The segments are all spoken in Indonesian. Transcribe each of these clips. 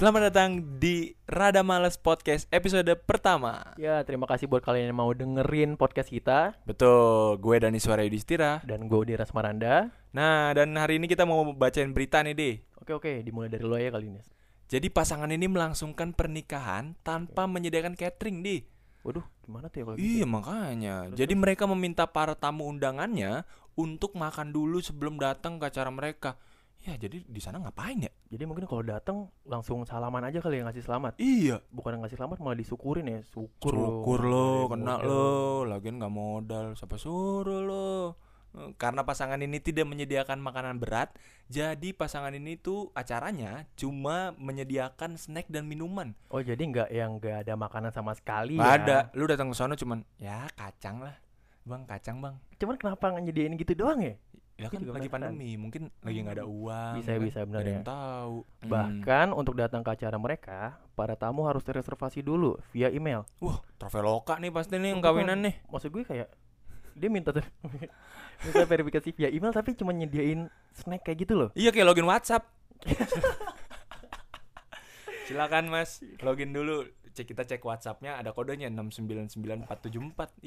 Selamat datang di Rada Males Podcast episode pertama. Ya, terima kasih buat kalian yang mau dengerin podcast kita Betul, gue Dani Suara Yudhistira. dan gue Dira Maranda. Nah, dan hari ini kita mau bacain berita nih, deh. Oke oke, dimulai dari lo ya kali ini. Jadi pasangan ini melangsungkan pernikahan tanpa menyediakan catering, di. Waduh, gimana tuh ya kalau gitu? Iya, makanya. Jadi mereka meminta para tamu undangannya untuk makan dulu sebelum datang ke acara mereka. Ya, jadi di sana ngapain ya? Jadi mungkin kalau datang langsung salaman aja kali yang ngasih selamat. Iya. Bukan ngasih selamat malah disyukurin ya. Syukur, Syukur lo, Nggak ada kena lo, lagian nggak modal, siapa suruh lo. Eh, Karena pasangan ini tidak menyediakan makanan berat, jadi pasangan ini tuh acaranya cuma menyediakan snack dan minuman. Oh, jadi nggak yang nggak ada makanan sama sekali Nggak ya. ada, lu datang ke sana cuman ya kacang lah, bang kacang bang. Cuman kenapa nggak nyediain gitu doang ya? Ya kan juga lagi penasaran. pandemi, mungkin lagi nggak ada uang. Bisa kan? bisa benar ya. tahu. Hmm. Bahkan untuk datang ke acara mereka, para tamu harus reservasi dulu via email. Wah, traveloka nih pasti nih yang kawinan nih. Maksud gue kayak dia minta ter- minta verifikasi via email tapi cuma nyediain snack kayak gitu loh. Iya kayak login WhatsApp. Silakan Mas, login dulu. Cek kita cek WhatsAppnya ada kodenya 699474.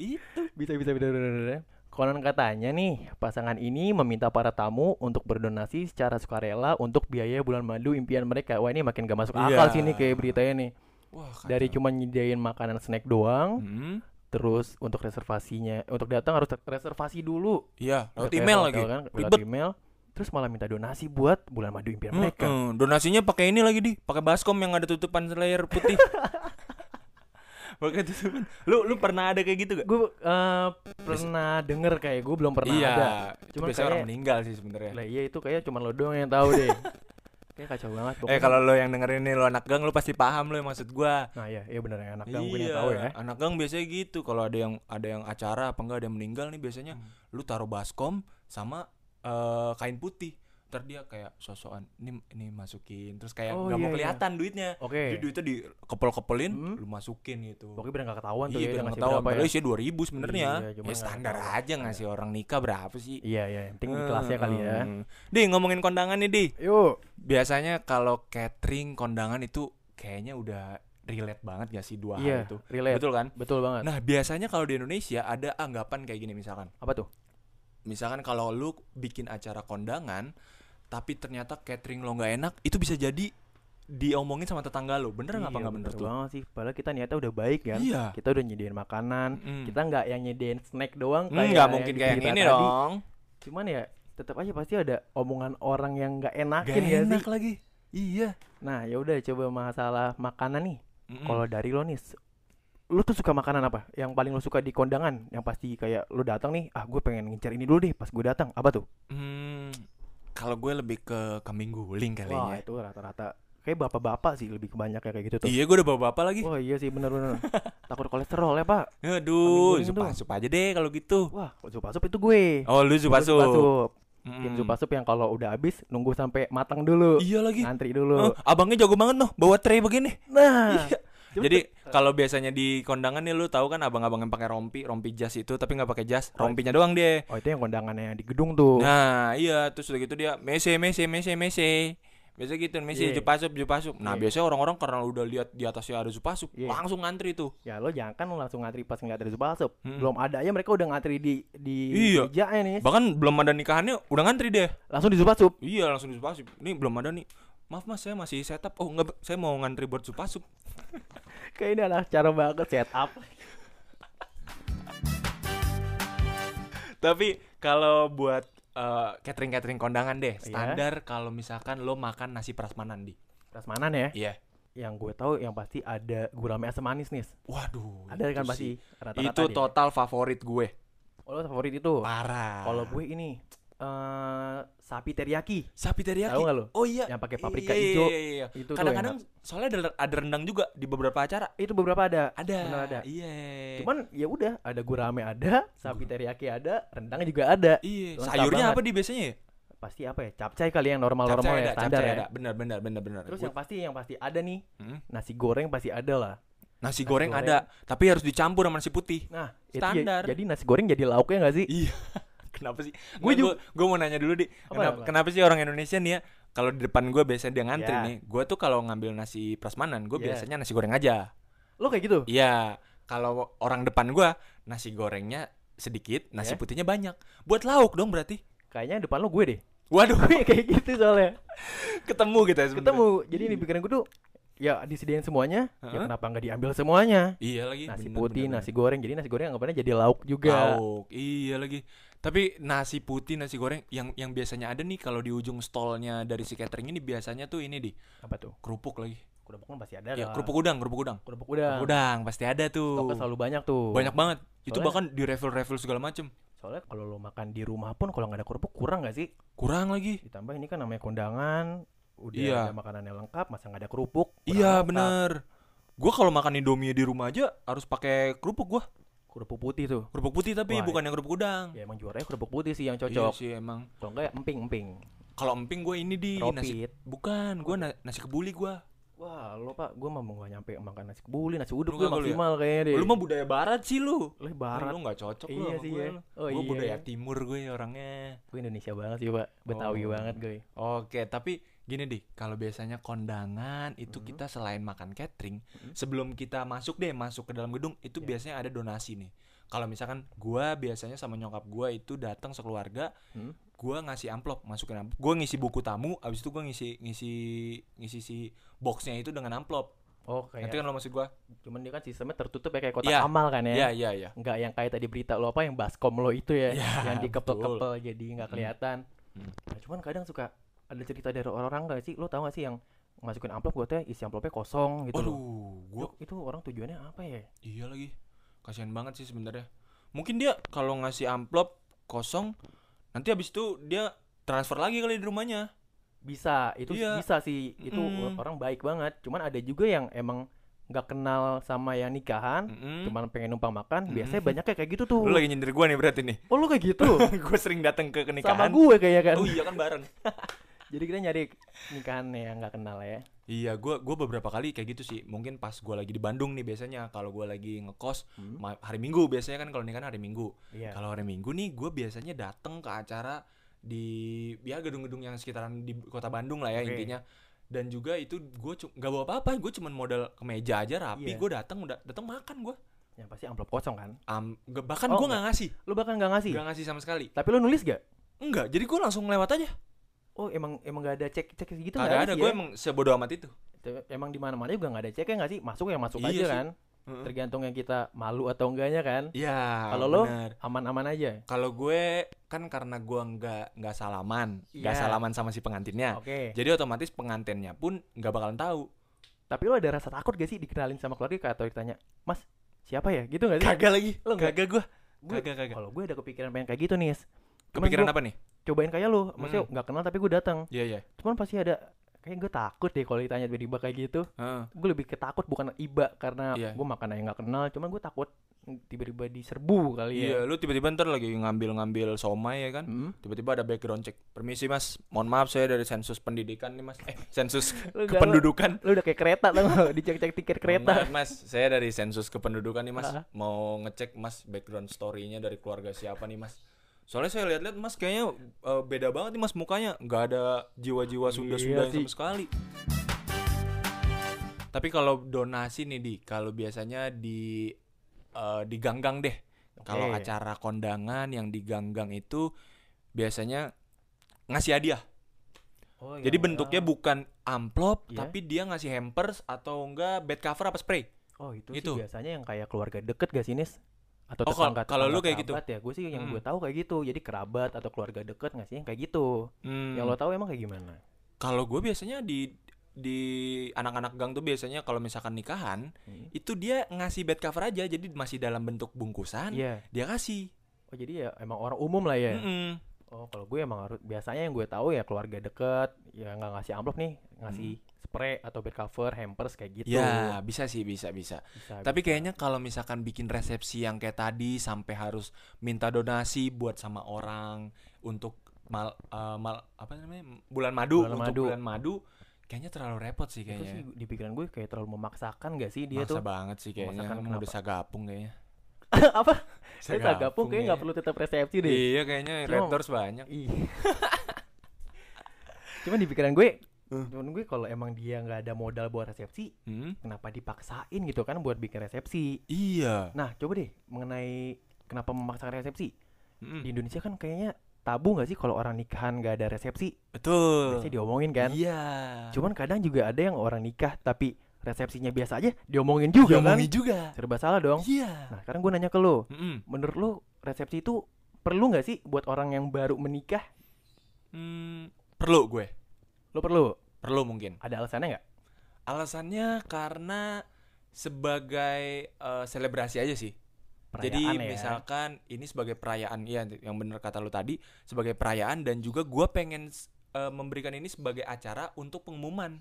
Itu. Bisa bisa bener bener. bener. Konon katanya nih, pasangan ini meminta para tamu untuk berdonasi secara sukarela untuk biaya bulan madu impian mereka. Wah, ini makin gak masuk akal Iya. sih nih kayak beritanya nih. Wah, kacau. Dari cuma nyediain makanan snack doang, Hmm, terus untuk reservasinya, untuk datang harus reservasi dulu. Iya, lewat Kayak email lagi. kan, lewat email. Terus malah minta donasi buat bulan madu impian mereka. Heeh, donasinya pakai ini lagi di, pakai baskom yang ada tutupan layer putih. pakai tutupan. Lu lu pernah ada kayak gitu gak? Gue eh, pernah denger kayak gue belum pernah iya, ada. itu Cuman biasanya orang meninggal sih sebenarnya. Lah iya itu kayak cuma lo doang yang tahu deh. kayak kacau banget. Eh pokoknya. kalau lo yang dengerin ini lo anak gang lo pasti paham lo yang maksud gua. Nah iya, iya bener ya anak gang iya, yang tahu ya. anak gang biasanya gitu. Kalau ada yang ada yang acara apa enggak ada yang meninggal nih biasanya Hmm. lu taruh baskom sama eh, kain putih. Ntar dia kayak sosokan ini ini masukin terus kayak Oh, nggak mau iya, iya. kelihatan duitnya. Oke. Jadi duitnya dikepel-kepelin, Hmm. lu masukin gitu. Pokoknya biar nggak ketahuan tuh iya, ya biar dia nggak berapa Padahal ya. isinya 2000 sebenarnya. Iya, ya standar tahu. aja ngasih orang nikah berapa sih? Iya iya, yang penting ikhlasnya kali ya. Hmm. Di ngomongin kondangan nih, Di. Yuk. Biasanya kalau catering kondangan itu kayaknya udah relate banget gak sih dua Iya, hal itu? relate. Betul kan? Betul banget. Nah, biasanya kalau di Indonesia ada anggapan kayak gini misalkan. Apa tuh? Misalkan kalau lu bikin acara kondangan tapi ternyata catering lo nggak enak, itu bisa jadi diomongin sama tetangga lo. Bener nggak apa Iya, nggak bener tuh? banget sih. Padahal kita niatnya udah baik kan. Iya. Kita udah nyediain makanan. Mm. Kita nggak yang nyediain snack doang. Hmm, nggak mungkin kayak yang ini tadi. dong. Cuman ya tetap aja pasti ada omongan orang yang nggak Gak enakin ya sih. enak lagi. Iya. Nah ya udah coba masalah makanan nih. Mm-mm. Kalau dari lo nih, lo tuh suka makanan apa? Yang paling lo suka di kondangan? Yang pasti kayak lo datang nih, ah gue pengen ngincar ini dulu deh pas gue datang. Apa tuh? Hmm, kalau gue lebih ke kambing guling Wah kalinya. itu rata-rata kayak bapak-bapak sih lebih kebanyak ya kayak gitu tuh. Iya, gue udah bawa bapak lagi. Wah iya sih bener-bener. Takut kolesterol ya pak. Aduh, sup aja deh kalau gitu. Wah sup sup itu gue. Oh, lu sup sup. Mm. Sup sup yang kalau udah habis nunggu sampai matang dulu. Iya lagi. Ngantri Eh, dulu. abangnya jago banget noh bawa tray begini. Nah. Iya. Jadi kalau biasanya di kondangan nih lu tahu kan abang-abang yang pakai rompi, rompi jas itu tapi nggak pakai jas, rompinya doang dia. Oh itu yang kondangannya yang di gedung tuh. Nah, iya terus udah gitu dia mese mese mese mese. Biasa gitu, mese Iya. jupasup jupasup. Nah, Iya. biasanya orang-orang karena udah lihat di atasnya ada jupasup, Iya. langsung ngantri tuh. Ya lo jangan kan lo langsung ngantri pas ngeliat ada sup sup. Mm-mm. Belum ada aja mereka udah ngantri di di Iya. nih. Bahkan belum ada nikahannya udah ngantri deh. Langsung di sup sup. Iya, langsung di jupasup. Nih belum ada nih. Maaf Mas, saya masih setup. Oh, enggak, saya mau ngantri buat jupasup. Kayak ini adalah cara banget setup. Tapi kalau buat catering catering kondangan deh, Iya. standar kalau misalkan lo makan nasi prasmanan di. Prasmanan ya. Iya. Yang gue tahu yang pasti ada gurame asam manis nih. Waduh. Ada kan itu pasti rata-rata Itu dia. total favorit gue. Oh, lo favorit itu. Parah. Kalau gue ini eh sapi teriyaki sapi teriyaki. Tahu nggak lo? Oh iya. yang pakai paprika Iya, iya, hijau. iya, iya. Itu tuh Kadang-kadang soalnya ada ada rendang juga di beberapa acara. Itu beberapa ada. Ada. Bener ada. Iya. Cuman ya udah, ada gurame ada, sapi teriyaki ada, rendangnya juga ada. iya, lengkap sayurnya banget. apa di biasanya ya? Pasti apa ya? Capcay kali yang normal-normal ya, standar capcay ya. ada. Benar, benar, benar, benar. Terus yang pasti yang pasti ada nih, Hmm? nasi goreng pasti ada lah. nasi nasi goreng, goreng. ada, tapi harus dicampur sama nasi putih. Nah, itu Standar. ya- jadi nasi goreng jadi lauknya gak sih? Iya. Kenapa sih? Gue juga- gue mau nanya dulu di. Apa, Kenapa, apa? kenapa sih orang Indonesia nih ya kalau di depan gue biasanya dia ngantri Ya. nih gue tuh kalau ngambil nasi prasmanan gue Ya. biasanya nasi goreng aja Lo kayak gitu? iya kalau orang depan gue nasi gorengnya sedikit nasi Ya. putihnya banyak buat lauk dong berarti Kayaknya depan lo gue deh. waduh kayak gitu soalnya. ketemu kita sebenarnya. Ketemu. Jadi di pikiran gue tuh ya disediain semuanya, ya Heeh. kenapa nggak diambil semuanya? iya lagi Nasi bener, putih, bener, nasi goreng. Jadi nasi goreng anggapannya jadi lauk juga. Lauk, iya lagi. Tapi nasi putih, nasi goreng yang yang biasanya ada nih kalau di ujung stolnya dari si catering ini biasanya tuh ini di Apa tuh? kerupuk lagi. Kerupuk kan pasti ada Ya, lah. kerupuk udang, kerupuk udang. Kerupuk Kerupuk udang. udang pasti ada tuh. Stoknya selalu banyak tuh. Banyak banget. Itu Soalnya- bahkan di refill-refill segala macem. Soalnya kalau lo makan di rumah pun kalau nggak ada kerupuk kurang nggak sih? Kurang lagi. Ditambah ini kan namanya kondangan, udah Iya. ada makanannya lengkap, masa nggak ada kerupuk? Iya, lengkap. bener. Gua kalau makan Indomie di rumah aja harus pakai kerupuk gua. Kerupuk putih tuh. Kerupuk putih tapi Wah, bukan yang kerupuk udang. Ya emang juaranya kerupuk putih sih yang Iya cocok. sih emang. Kalau enggak ya emping-emping. Kalau emping gue ini di nasi Ropit. bukan, gua na- nasi kebuli gua. Wah, lo pak, gue mah mau nggak nyampe makan nasi kebuli, nasi uduk gue kali ya? maksimal kayaknya deh. Lu mah budaya barat sih lu. Lo barat, Lu nggak cocok Iya sama sih gue ya. Oh Gua iya budaya ya. timur gue orangnya. gue Indonesia banget sih pak, Betawi Oh. banget gue. Oke, tapi gini di, kalau biasanya kondangan itu Mhm. kita selain makan catering, Mhm. sebelum kita masuk deh masuk ke dalam gedung itu Ya. biasanya ada donasi nih. Kalau misalkan gua biasanya sama nyokap gua itu datang sekeluarga, Hmm? gua ngasih amplop, masukin amplop. Gua ngisi buku tamu, abis itu gua ngisi ngisi ngisi si boxnya itu dengan amplop. Oh kayak, Nanti kan lo maksud gua? cuman dia kan sistemnya tertutup ya kayak kotak Iya. amal kan ya. Iya, iya, iya. Nggak yang kayak tadi berita lo apa yang baskom lo itu ya, Iya, yang dikepel-kepel jadi nggak Hmm. kelihatan. Hmm. Nah, cuman kadang suka ada cerita dari orang-orang gak sih, lo tau gak sih yang masukin amplop gue teh isi amplopnya kosong gitu loh. Waduh, gua Itu, itu orang tujuannya apa ya? Iya lagi. Kasihan banget sih sebenarnya. Mungkin dia kalau ngasih amplop kosong nanti habis itu dia transfer lagi kali di rumahnya. Bisa, itu Iya. bisa sih. Itu Mm. orang baik banget. Cuman ada juga yang emang nggak kenal sama yang nikahan, Mm-mm. cuman pengen numpang makan. Mm. Biasanya banyaknya kayak gitu tuh. Lu lagi nyindir gua nih berarti nih. Oh lu kayak gitu? gue sering datang ke sama kenikahan. gue kayaknya kan. Oh iya kan bareng. Jadi kita nyari nikahan yang nggak kenal ya. iya, gua gua beberapa kali kayak gitu sih. Mungkin pas gua lagi di Bandung nih biasanya kalau gua lagi ngekos Hmm. hari Minggu biasanya kan kalau nikahan hari Minggu. Iya. Kalau hari Minggu nih gua biasanya datang ke acara di ya gedung-gedung yang sekitaran di kota Bandung lah ya Oke. intinya. Dan juga itu gue nggak bawa apa-apa, gue cuman modal kemeja aja rapi. Iya. Gue datang udah datang makan gue. Yang pasti amplop kosong kan. Ge- bahkan Oh, gue nggak ngasih, Lu bahkan nggak ngasih. nggak ngasih sama sekali. Tapi lu nulis gak? Enggak, jadi gue langsung lewat aja. Oh emang emang gak ada cek cek gitu Nggak ada, sih gue ya? emang sebodoh amat itu. Emang di mana mana juga nggak ada ceknya nggak sih? Masuk yang masuk Iya aja sih. kan. Tergantung yang kita malu atau enggaknya kan. Iya. Kalau lo? Aman-aman aja. Kalau gue kan karena gue nggak nggak salaman, nggak Iya. salaman sama si pengantinnya. Oke. Jadi otomatis pengantinnya pun nggak bakalan tahu. Tapi lo ada rasa takut gak sih dikenalin sama keluarga atau ditanya, Mas siapa ya? Gitu gak sih? Kagak lagi. Lo? Kagak gue. Gue- Kagak kagak. Kalau gue ada kepikiran pengen kayak gitu nih. Kepikiran apa nih? Cobain kayak lo, maksudnya Hmm. nggak kenal tapi gue datang. Iya iya. Cuman pasti ada kayak gue takut deh kalau ditanya tiba-tiba kayak gitu. Heeh. Gue lebih ketakut bukan iba karena Iya. gue makan yang nggak kenal. Cuman gue takut tiba-tiba diserbu kali Iya, ya. lu tiba-tiba ntar lagi ngambil-ngambil somai ya kan? Hmm? Tiba-tiba ada background check. Permisi mas, mohon maaf saya dari sensus pendidikan nih mas. Eh, sensus Lu kependudukan. Lo udah kayak kereta tau gak? Dicek-cek tiket kereta. maaf, mas, saya dari sensus kependudukan nih mas. Mau ngecek mas background story-nya dari keluarga siapa nih mas? Soalnya saya lihat-lihat mas kayaknya eh, beda banget nih mas mukanya, nggak ada jiwa-jiwa Sunda-Sunda Iya sama sekali. Tapi kalau donasi nih di, kalau biasanya di eh, di ganggang deh. Kalau Oke. acara kondangan yang di ganggang itu biasanya ngasih hadiah. Oh, Jadi iya. bentuknya bukan amplop, Iya. tapi dia ngasih hampers atau enggak bed cover apa spray. Oh itu Gitu. sih biasanya yang kayak keluarga deket gak sih Nis? Atau Oh, tetangga kalau lu kayak gitu? ya gue sih yang Hmm. gue tahu kayak gitu jadi kerabat atau keluarga deket nggak sih kayak gitu Hmm. yang lo tahu emang kayak gimana Kalau gue biasanya di di anak-anak gang tuh biasanya kalau misalkan nikahan Hmm. itu dia ngasih bed cover aja jadi masih dalam bentuk bungkusan iya dia kasih oh jadi ya emang orang umum lah ya Mm-mm. Oh kalau gue emang harus biasanya yang gue tahu ya keluarga deket ya nggak ngasih amplop nih ngasih spray atau bed cover hampers kayak gitu. Ya bisa sih bisa bisa. Bisa, tapi bisa. kayaknya kalau misalkan bikin resepsi yang kayak tadi sampai harus minta donasi buat sama orang untuk mal, eh, mal apa namanya bulan madu Bulan untuk madu. bulan madu kayaknya terlalu repot sih itu kayaknya. sih di pikiran gue kayak terlalu memaksakan gak sih dia Maksa tuh? banget sih kayaknya Memaksakan udah sagapung kayaknya apa saya gabung Sagapung kayak nggak ya. perlu tetap resepsi deh Iya kayaknya Cuma- red banyak Ih. Cuman di pikiran gue, Hmm. cuman gue kalau emang dia nggak ada modal buat resepsi, Hmm? kenapa dipaksain gitu kan buat bikin resepsi? Iya. Nah, coba deh mengenai kenapa memaksakan resepsi. Mm-mm. Di Indonesia kan kayaknya tabu nggak sih kalau orang nikahan nggak ada resepsi? Betul. Biasanya diomongin kan. Iya. Cuman kadang juga ada yang orang nikah tapi resepsinya biasa aja diomongin juga kan. diomongin juga. Serba salah dong. Iya. Nah, sekarang gue nanya ke lo, Mm-mm. menurut lo resepsi itu perlu nggak sih buat orang yang baru menikah? Hmm, perlu gue. Lo perlu? Perlu mungkin. Ada alasannya nggak? Alasannya karena sebagai eh, selebrasi aja sih. Jadi Perayaan ya. misalkan ini sebagai perayaan ya yang bener kata lu tadi sebagai perayaan dan juga gua pengen eh, memberikan ini sebagai acara untuk pengumuman.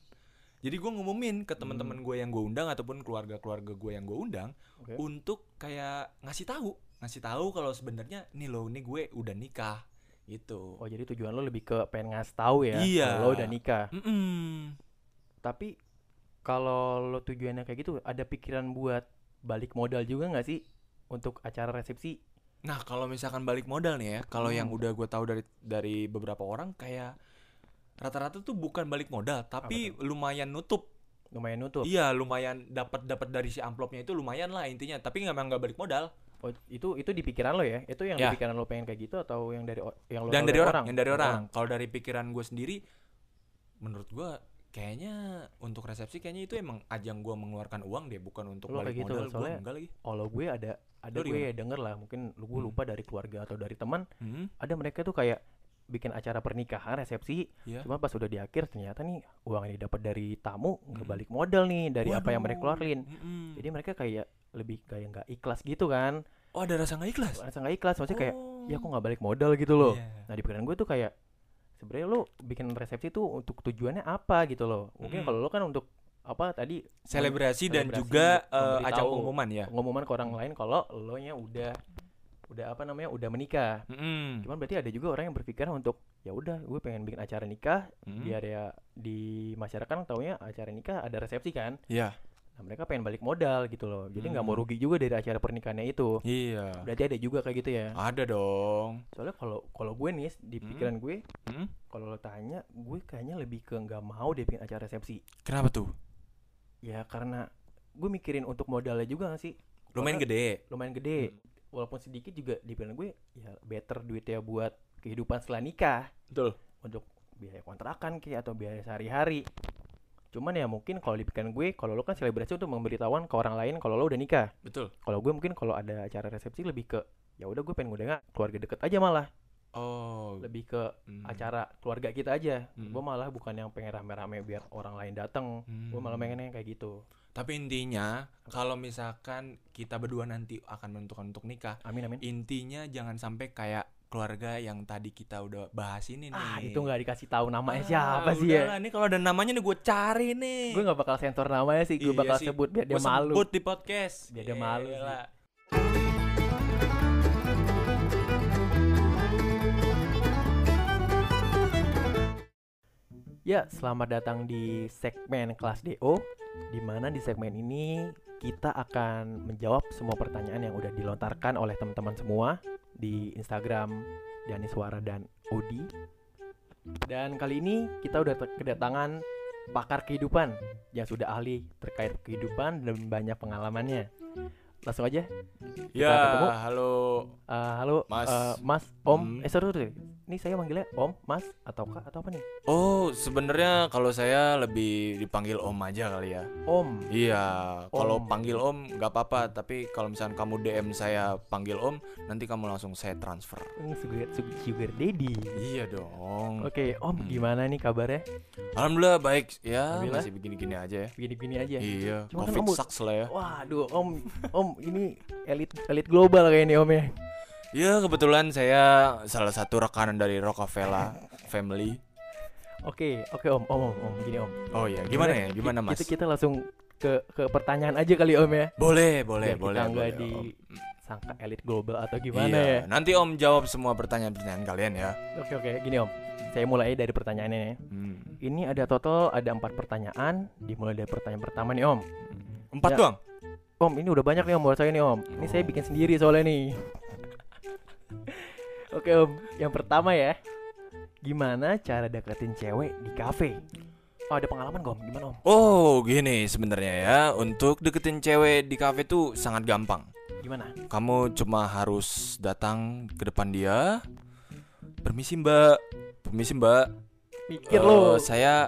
Jadi gue ngumumin ke teman-teman Hmm. gue yang gue undang ataupun keluarga-keluarga gue yang gue undang Oke. untuk kayak ngasih tahu, ngasih tahu kalau sebenarnya nih lo nih gue udah nikah gitu. Oh jadi tujuan lo lebih ke pengen ngasih tahu ya Iya. lo udah nikah. Mm-mm. Tapi kalau lo tujuannya kayak gitu, ada pikiran buat balik modal juga nggak sih untuk acara resepsi? Nah kalau misalkan balik modal nih ya, kalau yang Hmm. udah gue tahu dari dari beberapa orang kayak rata-rata tuh bukan balik modal, tapi lumayan nutup. Lumayan nutup. Iya lumayan dapat dapat dari si amplopnya itu lumayan lah intinya, tapi nggak nggak balik modal. Oh, itu itu di pikiran lo ya? Itu yang Ya. di pikiran lo pengen kayak gitu atau yang dari yang lo Dan dari orang, yang dari Dari orang. Kalau dari pikiran gue sendiri, menurut gue kayaknya untuk resepsi kayaknya itu emang ajang gue mengeluarkan uang deh, bukan untuk Lo balik gitu, modal. Gue enggak lagi. Kalau gue ada ada Lo gue gimana? denger lah, mungkin lu gue Hmm. lupa dari keluarga atau dari teman, Hmm, ada mereka tuh kayak bikin acara pernikahan resepsi, Iya. cuma pas udah di akhir ternyata nih uang yang didapat dari tamu nggak Mm. balik modal nih dari apa yang mereka Waduh. keluarin. Mm-mm. Jadi mereka kayak lebih kayak nggak ikhlas gitu kan, oh ada rasa nggak ikhlas? rasa nggak ikhlas, maksudnya kayak Oh. ya kok nggak balik modal gitu loh. Iya. Nah di pikiran gue tuh kayak sebenarnya lo bikin resepsi tuh untuk tujuannya apa gitu loh. Mungkin Mm. kalau lo kan untuk apa tadi selebrasi dan juga eh, memberitahu. ajang pengumuman ya. pengumuman ke orang lain kalau lo nya udah udah apa namanya udah menikah. Mm-mm. Cuman berarti ada juga orang yang berpikiran untuk ya udah gue pengen bikin acara nikah Mm. biar ya di masyarakat kan taunya acara nikah ada resepsi kan. Iya. Nah mereka pengen balik modal gitu loh. Jadi nggak mau Hmm. rugi juga dari acara pernikahannya itu. Iya. Berarti ada juga kayak gitu ya. Ada dong. Soalnya kalau kalau gue nih di Hmm. pikiran gue Mm. kalau lo tanya gue kayaknya lebih ke nggak mau deh bikin acara resepsi. Kenapa tuh? Ya karena gue mikirin untuk modalnya juga gak sih? Lumayan gede. Lumayan gede. Walaupun sedikit juga di pikiran gue ya better duitnya buat kehidupan setelah nikah. Betul. Untuk biaya kontrakan kayak atau biaya sehari-hari. Cuman ya mungkin kalau di pikiran gue kalau lo kan selebrasi untuk memberitahuan ke orang lain kalau lo udah nikah. Betul. Kalau gue mungkin kalau ada acara resepsi lebih ke ya udah gue pengen ngundang keluarga deket aja malah. Oh. Lebih ke Mm. acara keluarga kita aja. Hmm. Gue malah bukan yang pengen rame-rame biar orang lain datang. Gue malah Hmm. pengennya kayak gitu. Tapi intinya kalau misalkan kita berdua nanti akan menentukan untuk nikah, Amin amin. intinya jangan sampai kayak keluarga yang tadi kita udah bahas ini nih. Ah itu nggak dikasih tahu namanya Ah, siapa sih ya? Ini kalau ada namanya nih gue cari nih. Gue nggak bakal sensor namanya sih. Gue Iya bakal sih. sebut biar dia Gua malu. sebut di podcast. Biar dia malu sih. Ya, selamat datang di segmen kelas DO di mana di segmen ini kita akan menjawab semua pertanyaan yang udah dilontarkan oleh teman-teman semua di Instagram Dani Suara dan Odi. Dan kali ini kita udah kedatangan pakar kehidupan yang sudah ahli terkait kehidupan dan banyak pengalamannya. Langsung aja. Ya, ketemu. halo. Eh, halo, Mas. eh, Mas, Om. Hmm. Eh, sorry, sorry. Ini saya manggilnya Om, Mas, atau Kak, atau apa nih? Oh, sebenarnya kalau saya lebih dipanggil Om aja kali ya. Om. Iya, kalau Om. panggil Om nggak apa-apa, tapi kalau misalnya kamu DM saya panggil Om, nanti kamu langsung saya transfer. Sugar, sugar, daddy. Iya dong. Oke, Om, Hmm. gimana nih kabarnya? Alhamdulillah baik. Ya, Alhamdulillah. masih begini-gini aja ya. Begini-begini aja. Iya, Cuma Covid kamu- sucks lah ya. Waduh, Om, Om ini elit elit global kayak ini Om ya. Ya, kebetulan saya salah satu rekanan dari Rockefeller Family. Oke, oke Om, Om, Om, Om, gini Om. Oh ya, gimana ya? Gimana Mas? Kita kita langsung ke ke pertanyaan aja kali Om ya. Boleh, boleh, Biar kita boleh, nggak boleh. di- Om. Sangka elit global atau gimana Iya, ya? Nanti Om jawab semua pertanyaan-pertanyaan kalian ya. Oke, oke, gini Om. Saya mulai dari pertanyaannya ya. Hmm. Ini ada total ada empat pertanyaan. Dimulai dari pertanyaan pertama nih Om. Empat Ya. doang. Om, ini udah banyak nih Om buat saya nih Om. Ini saya bikin sendiri soalnya nih. Oke Om, yang pertama ya. Gimana cara deketin cewek di kafe? Oh, ada pengalaman gom? Gimana om? Oh, gini sebenarnya ya. Untuk deketin cewek di kafe tuh sangat gampang. Gimana? Kamu cuma harus datang ke depan dia. Permisi, Mbak. Permisi, Mbak. Mikir Eh, lo. Saya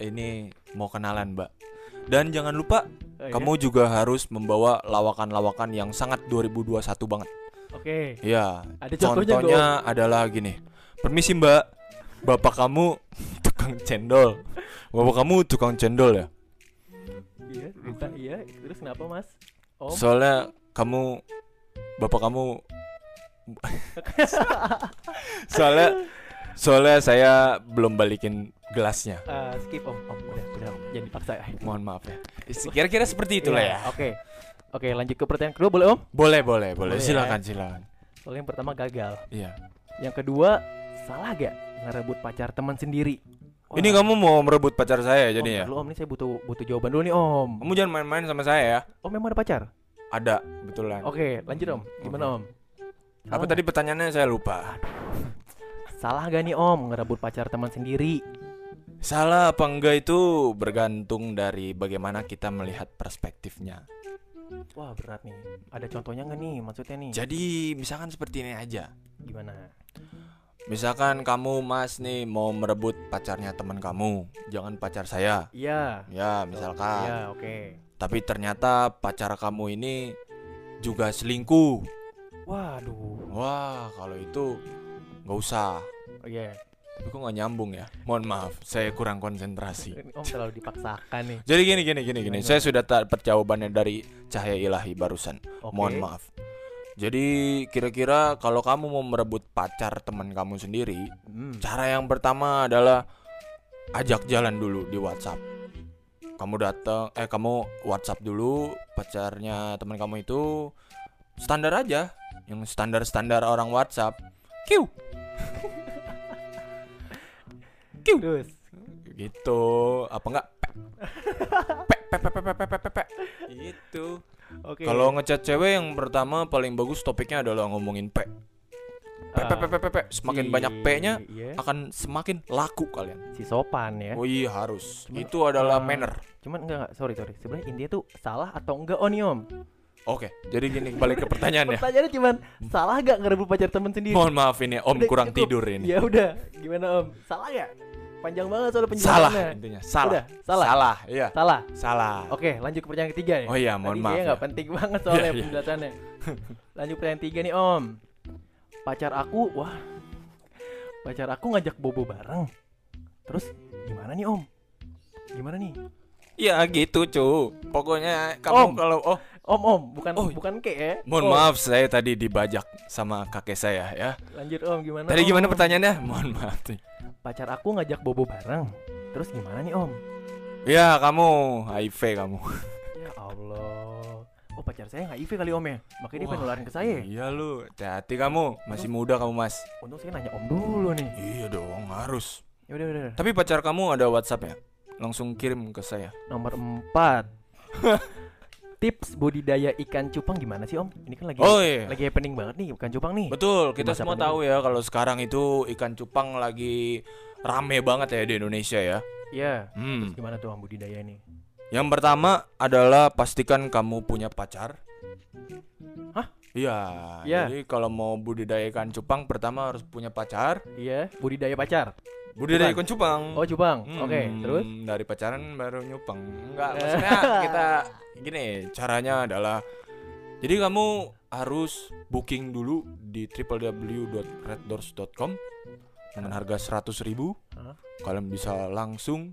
ini mau kenalan, Mbak. Dan jangan lupa Oh, iya? kamu juga harus membawa lawakan-lawakan yang sangat 2021 banget. Oke. Iya. Ada contohnya, Contohnya adalah gini. Permisi, Mbak. Bapak kamu tukang cendol. Bapak kamu tukang cendol ya? Iya, bisa iya. Terus kenapa mas? Om? Soalnya kamu bapak kamu soalnya soalnya saya belum balikin gelasnya. Eh, skip om, om. Jangan dipaksa ya. Mohon maaf ya. Kira-kira seperti itulah Iya, ya. Oke. Oke, lanjut ke pertanyaan kedua boleh om? Boleh, boleh, boleh. Boleh ya. Silakan, silakan. Soalnya yang pertama gagal. Iya. Yang kedua salah gak ngerebut pacar teman sendiri? Wah, Ini kamu mau merebut pacar saya om, jadi ya? dulu, om, ini saya butuh butuh jawaban dulu nih om. Kamu jangan main-main sama saya ya. Om memang ada pacar? Ada, betulan. Oke, lanjut om. Gimana om? Apa Salah tadi pertanyaannya saya lupa. Salah gak nih om ngerebut pacar teman sendiri? Salah apa enggak itu bergantung dari bagaimana kita melihat perspektifnya. Wah berat nih. Ada contohnya nggak nih maksudnya nih? Jadi misalkan seperti ini aja. Gimana? Misalkan kamu Mas nih mau merebut pacarnya teman kamu, jangan pacar saya. Iya. Ya, misalkan. Iya oke. Tapi ternyata pacar kamu ini juga selingkuh. Waduh. Wah, kalau itu nggak usah. Oh, Iya. Tapi kok nggak nyambung ya? Mohon maaf, saya kurang konsentrasi. Om terlalu dipaksakan nih. Jadi gini gini gini gini. Saya sudah dapat jawabannya dari cahaya ilahi barusan. Oke. Mohon maaf. Jadi kira-kira kalau kamu mau merebut pacar teman kamu sendiri, Hmm. cara yang pertama adalah ajak jalan dulu di WhatsApp. Kamu datang, eh kamu WhatsApp dulu pacarnya teman kamu itu standar aja, yang standar-standar orang WhatsApp. Kiu, Terus. gitu. Apa enggak? Pe, pe, pe, pe, pe, pe, pe, pe, pe. Gitu. Oke. Kalau ngechat cewek yang pertama paling bagus topiknya adalah ngomongin pe. Pe, pe, pe, pe, pe, pe. Semakin si- banyak P-nya iya, akan semakin laku kalian. si sopan ya. Oh iya harus. Cuma, Itu adalah eh, manner. Cuman enggak enggak sorry sorry. Sebenarnya intinya tuh salah atau enggak oh nih om? Oke, jadi gini balik ke pertanyaannya. Pertanyaannya cuman salah gak ngerebut pacar teman sendiri? Mohon maaf ini Om Udah kurang cukup. tidur ini. Ya udah, gimana om? Salah gak? Panjang banget soal Salah penjelasannya. intinya. Salah. Udah, salah. Salah, iya. Salah. Salah. Oke, lanjut ke pertanyaan ketiga nih. Oh iya, mohon Tadi maaf. kayaknya ya. nggak penting banget soalnya Iya, iya. penjelasannya. Lanjut pertanyaan tiga nih om. Pacar aku, wah, pacar aku ngajak bobo bareng. Terus gimana nih om? Gimana nih? Iya gitu, cu. Pokoknya kamu Om. kalau oh, Om om, bukan Oh, bukan kek ya? mohon Om. maaf saya tadi dibajak sama kakek saya ya. Lanjut om, gimana? Tadi om? gimana pertanyaannya? Mohon maaf nih. Pacar aku ngajak bobo bareng. Terus gimana nih om? Ya, kamu HIV kamu. Ya Allah. Oh pacar saya HIV kali om ya? Makanya dia Wah, nularin ke saya. Iya lu, hati-hati kamu. Masih muda kamu, Mas. Untung saya nanya om dulu nih. Iya dong, harus. Ya udah udah. Tapi pacar kamu ada WhatsApp ya? Langsung kirim ke saya. Nomor 4 Tips budidaya ikan cupang gimana sih om? Ini kan lagi Oh iya. lagi happening banget nih ikan cupang nih. Betul, kita semua pandemi. tahu ya kalau sekarang itu ikan cupang lagi rame banget ya di Indonesia ya. Iya. Hmm. Gimana tuh om budidaya nih? Yang pertama adalah pastikan kamu punya pacar. Hah? Iya. Iya. Jadi kalau mau budidaya ikan cupang pertama harus punya pacar. Iya, budidaya pacar. Budidaya Cupang. ikan cupang. Oh cupang. Hmm, Oke, terus? dari pacaran baru nyupang. Enggak, maksudnya kita gini, caranya adalah jadi kamu harus booking dulu di www.reddoors.com dengan harga 100.000 ribu? Kalian bisa langsung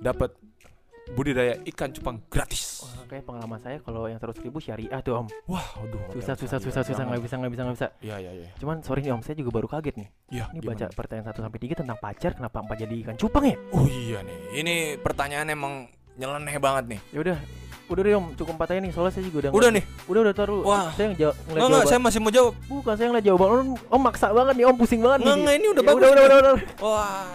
dapat budidaya ikan cupang gratis. Wah, kayak pengalaman saya kalau yang 100 ribu syariah tuh om. Wah, aduh. Susah susah susah susah nggak bisa nggak bisa nggak bisa. Iya, iya, iya. Cuman sorry nih om, saya juga baru kaget nih. Iya, Ini gimana? baca pertanyaan 1 sampai 3 tentang pacar kenapa empat jadi ikan cupang ya? Oh iya nih. Ini pertanyaan emang nyeleneh banget nih. Ya udah, udah deh om, cukup empat aja nih. Soalnya saya juga udah Udah nih. udah udah taruh. Wah. saya ngeliat Enggak, enggak, jawaban. saya masih mau jawab. Bukan saya ngeliat jawaban om, om maksa banget nih om pusing banget nih. enggak, ini udah Ya bagus Udah, udah, udah, udah. Wah.